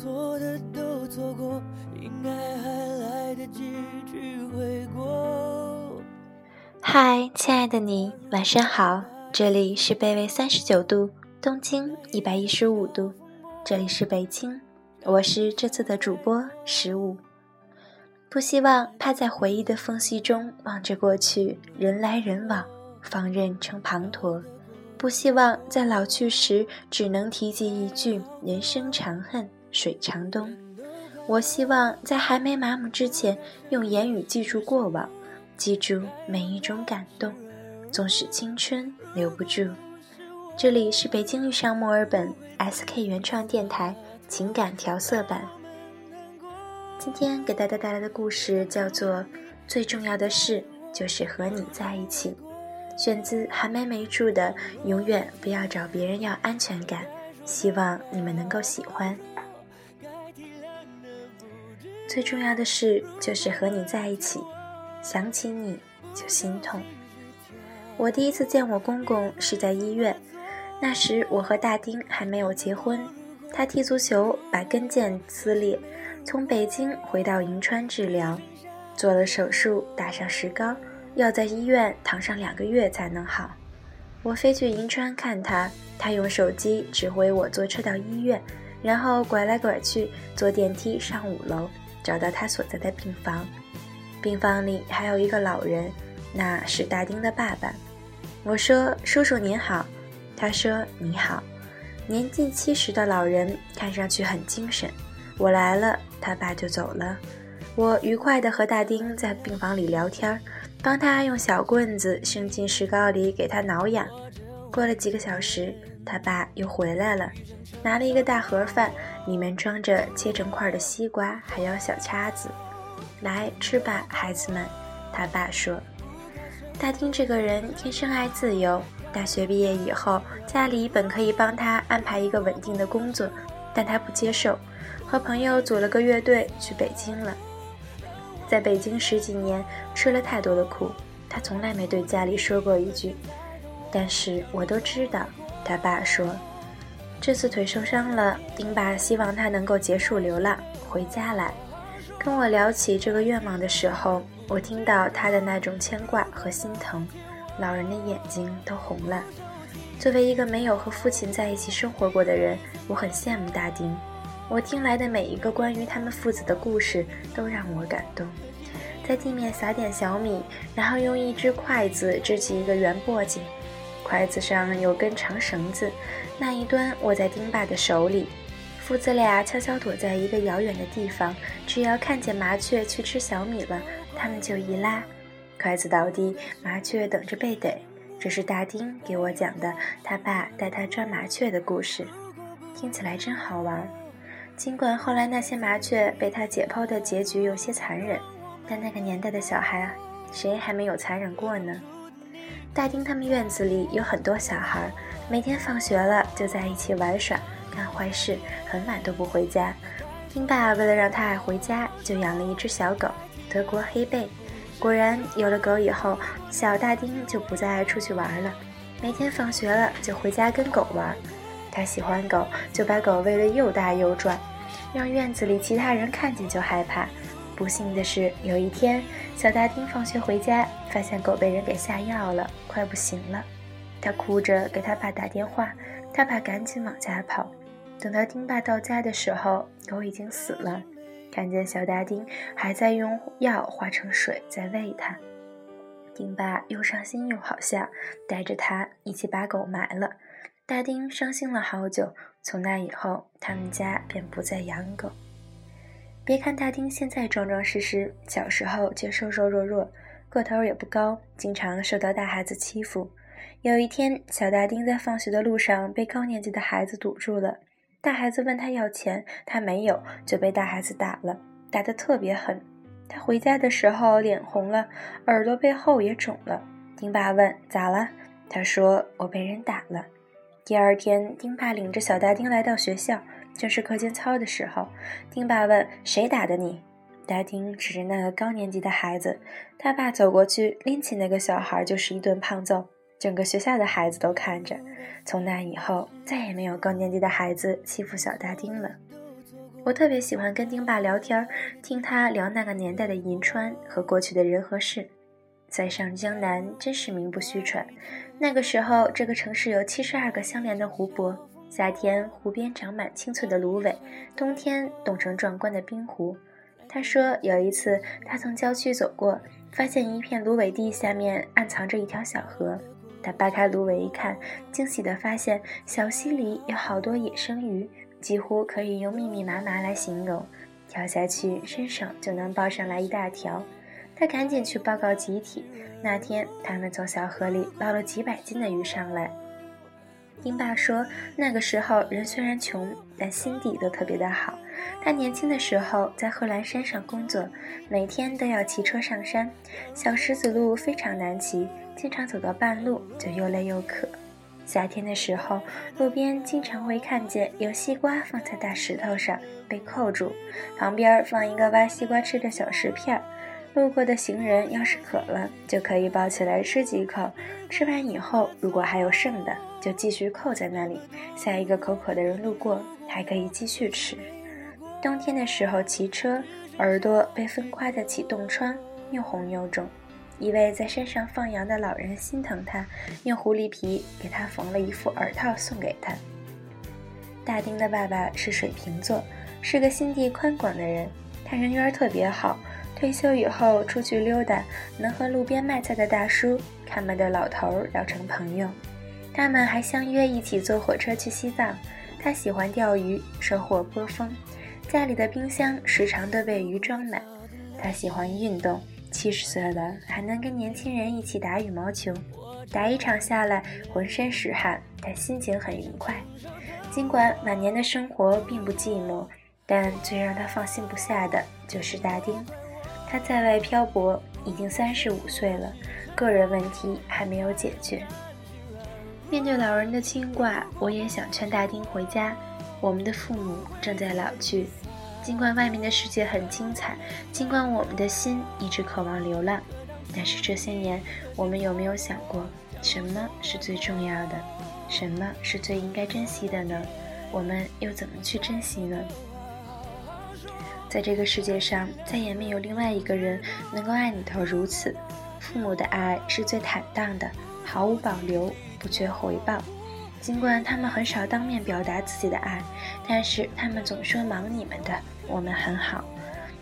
错的都错过，应该还来得及去悔过。嗨，亲爱的你，晚上好，这里是北纬三十九度，东经一百一十五度，这里是北京，我是这次的主播十五。不希望趴在回忆的缝隙中望着过去，人来人往，放任成滂沱。不希望在老去时只能提及一句“人生长恨水长东”。我希望在还没麻木之前，用言语记住过往，记住每一种感动，纵使青春留不住。这里是北京遇上墨尔本 SK 原创电台情感调色版。今天给大家带来的故事叫做《最重要的事就是和你在一起》。选自韩梅梅著的《永远不要找别人要安全感》，希望你们能够喜欢。最重要的事就是和你在一起，想起你就心痛。我第一次见我公公是在医院，那时我和大丁还没有结婚，他踢足球把跟腱撕裂，从北京回到银川治疗，做了手术，打上石膏。要在医院躺上两个月才能好。我飞去银川看他，他用手机指挥我坐车到医院，然后拐来拐去坐电梯上五楼，找到他所在的病房。病房里还有一个老人，那是大丁的爸爸。我说：“叔叔您好。”他说：“你好。”年近七十的老人看上去很精神。我来了，他爸就走了。我愉快地和大丁在病房里聊天儿。帮他用小棍子伸进石膏里给他挠痒。过了几个小时，他爸又回来了，拿了一个大盒饭，里面装着切成块的西瓜，还有小叉子。来吃吧，孩子们，他爸说。大丁这个人天生爱自由。大学毕业以后，家里本可以帮他安排一个稳定的工作，但他不接受，和朋友组了个乐队去北京了。在北京十几年，吃了太多的苦，他从来没对家里说过一句。但是我都知道，他爸说，这次腿受伤了，丁爸希望他能够结束流浪，回家来。跟我聊起这个愿望的时候，我听到他的那种牵挂和心疼，老人的眼睛都红了。作为一个没有和父亲在一起生活过的人，我很羡慕大丁。我听来的每一个关于他们父子的故事都让我感动。在地面撒点小米，然后用一只筷子支起一个圆簸箕，筷子上有根长绳子，那一端握在丁爸的手里。父子俩悄悄躲在一个遥远的地方，只要看见麻雀去吃小米了，他们就一拉，筷子倒地，麻雀等着被逮。这是大丁给我讲的，他爸带他抓麻雀的故事，听起来真好玩。尽管后来那些麻雀被他解剖的结局有些残忍，但那个年代的小孩，谁还没有残忍过呢？大丁他们院子里有很多小孩，每天放学了就在一起玩耍、干坏事，很晚都不回家。丁爸为了让他爱回家，就养了一只小狗——德国黑贝。果然，有了狗以后，小大丁就不再爱出去玩了，每天放学了就回家跟狗玩。他喜欢狗，就把狗喂得又大又壮。让院子里其他人看见就害怕。不幸的是，有一天，小大丁放学回家，发现狗被人给下药了，快不行了。他哭着给他爸打电话，他爸赶紧往家跑。等到丁爸到家的时候，狗已经死了。看见小大丁还在用药化成水在喂它，丁爸又伤心又好笑，带着他一起把狗埋了。大丁伤心了好久。从那以后，他们家便不再养狗。别看大丁现在壮壮实实，小时候却瘦瘦弱弱，个头也不高，经常受到大孩子欺负。有一天，小大丁在放学的路上被高年级的孩子堵住了，大孩子问他要钱，他没有，就被大孩子打了，打得特别狠。他回家的时候脸红了，耳朵背后也肿了。丁爸问咋了，他说我被人打了。第二天，丁爸领着小大丁来到学校，正是课间操的时候。丁爸问：“谁打的你？”达丁指着那个高年级的孩子。他爸走过去，拎起那个小孩就是一顿胖揍。整个学校的孩子都看着。从那以后，再也没有高年级的孩子欺负小大丁了。我特别喜欢跟丁爸聊天，听他聊那个年代的银川和过去的人和事。在上江南真是名不虚传。那个时候，这个城市有七十二个相连的湖泊，夏天湖边长满青翠的芦苇，冬天冻成壮观的冰湖。他说有一次他从郊区走过，发现一片芦苇地下面暗藏着一条小河。他扒开芦苇一看，惊喜地发现小溪里有好多野生鱼。几乎可以用密密麻麻来形容，跳下去伸手就能抱上来一大条。他赶紧去报告集体，那天他们从小河里捞了几百斤的鱼上来。英爸说，那个时候人虽然穷，但心地都特别的好。他年轻的时候在贺兰山上工作，每天都要骑车上山，小石子路非常难骑，经常走到半路就又累又渴。夏天的时候，路边经常会看见有西瓜放在大石头上被扣住，旁边放一个挖西瓜吃的小石片儿。路过的行人要是渴了，就可以抱起来吃几口。吃完以后，如果还有剩的，就继续扣在那里。下一个口渴的人路过，还可以继续吃。冬天的时候骑车，耳朵被风刮得起冻疮，又红又肿。一位在山上放羊的老人心疼他，用狐狸皮给他缝了一副耳套送给他。大丁的爸爸是水瓶座，是个心地宽广的人，他人缘特别好。退休以后出去溜达，能和路边卖菜的大叔、看门的老头聊成朋友。他们还相约一起坐火车去西藏。他喜欢钓鱼，收获颇丰，家里的冰箱时常都被鱼装满。他喜欢运动。七十岁了，还能跟年轻人一起打羽毛球，打一场下来浑身是汗，但心情很愉快。尽管晚年的生活并不寂寞，但最让他放心不下的就是大丁。他在外漂泊，已经三十五岁了，个人问题还没有解决。面对老人的牵挂，我也想劝大丁回家。我们的父母正在老去。尽管外面的世界很精彩，尽管我们的心一直渴望流浪，但是这些年，我们有没有想过，什么是最重要的，什么是最应该珍惜的呢？我们又怎么去珍惜呢？在这个世界上，再也没有另外一个人能够爱你到如此。父母的爱是最坦荡的，毫无保留，不缺回报。尽管他们很少当面表达自己的爱，但是他们总说忙你们的，我们很好。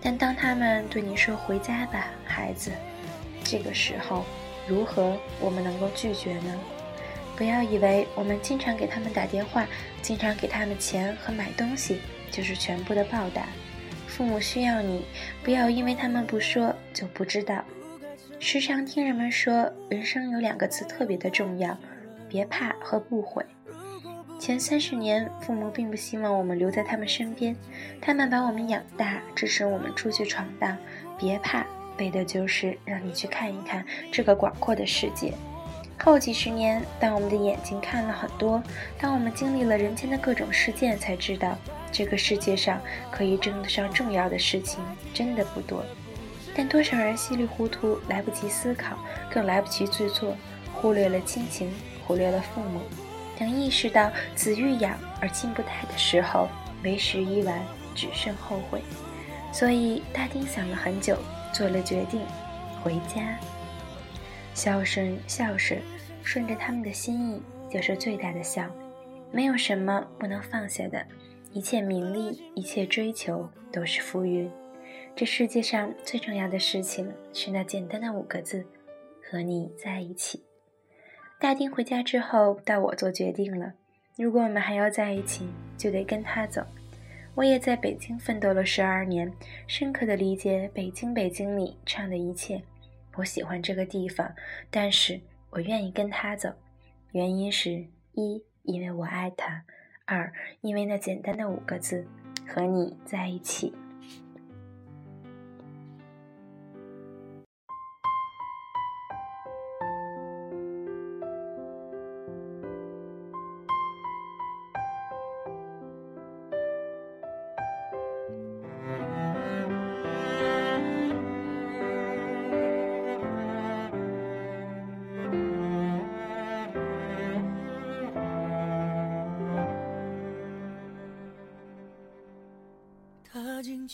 但当他们对你说“回家吧，孩子”，这个时候，如何我们能够拒绝呢？不要以为我们经常给他们打电话，经常给他们钱和买东西，就是全部的报答。父母需要你，不要因为他们不说就不知道。时常听人们说，人生有两个字特别的重要。别怕和不悔。前三十年，父母并不希望我们留在他们身边，他们把我们养大，支持我们出去闯荡。别怕，为的就是让你去看一看这个广阔的世界。后几十年，当我们的眼睛看了很多，当我们经历了人间的各种事件，才知道这个世界上可以称得上重要的事情真的不多。但多少人稀里糊涂，来不及思考，更来不及去做，忽略了亲情。忽略了父母，等意识到子欲养而亲不待的时候，为时已晚，只剩后悔。所以大丁想了很久，做了决定，回家。孝顺，孝顺，顺着他们的心意就是最大的孝。没有什么不能放下的，一切名利，一切追求都是浮云。这世界上最重要的事情是那简单的五个字：和你在一起。大丁回家之后，到我做决定了。如果我们还要在一起，就得跟他走。我也在北京奋斗了十二年，深刻的理解《北京北京》里唱的一切。我喜欢这个地方，但是我愿意跟他走。原因是：一，因为我爱他；二，因为那简单的五个字：和你在一起。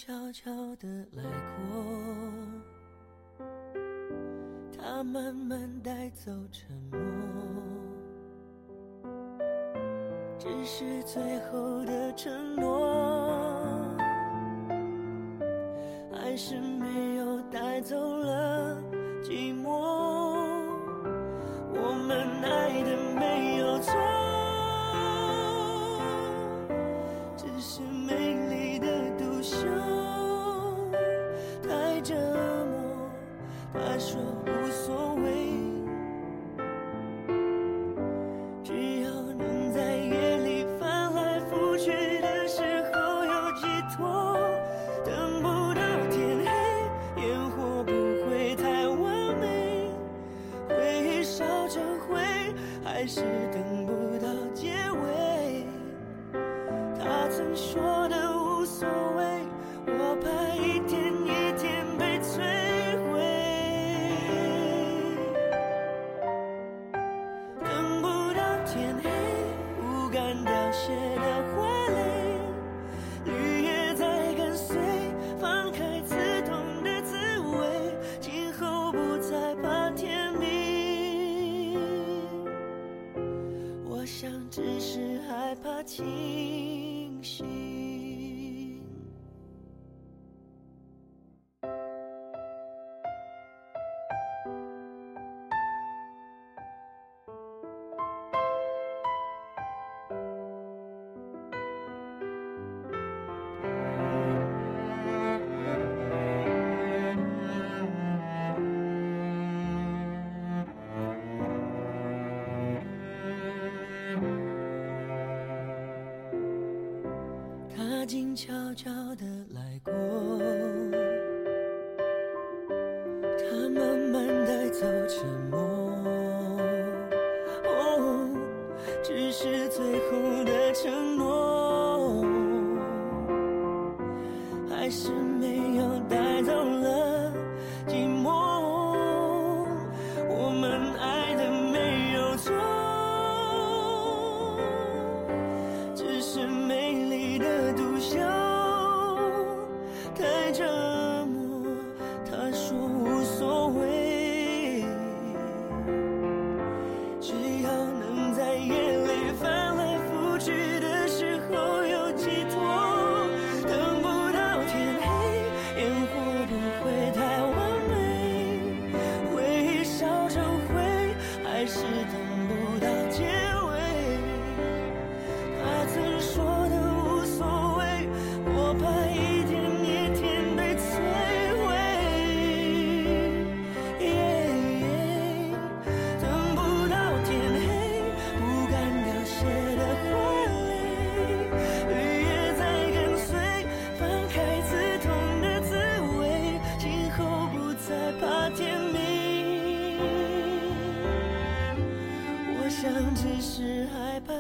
悄悄地来过。他慢慢带走沉默只是最后的承诺还是没有带走了寂寞。折磨。他说无所谓。she 他静悄悄地来过，他慢慢带走沉默，哦，只是最后的承诺，还是没有带走。独秀。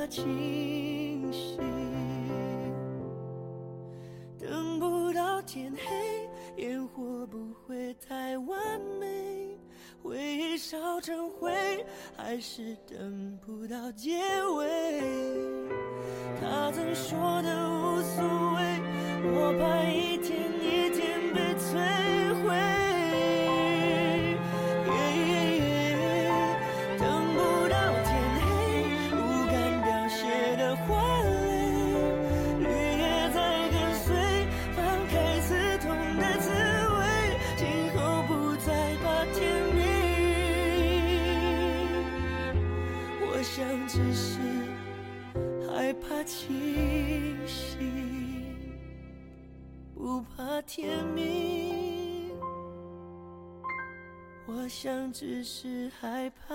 清晰。等不到天黑，烟火不会太完美，回忆烧成灰，还是等不到结尾。他曾说的无所谓，我怕一。只是害怕清醒不怕天明。我想只是害怕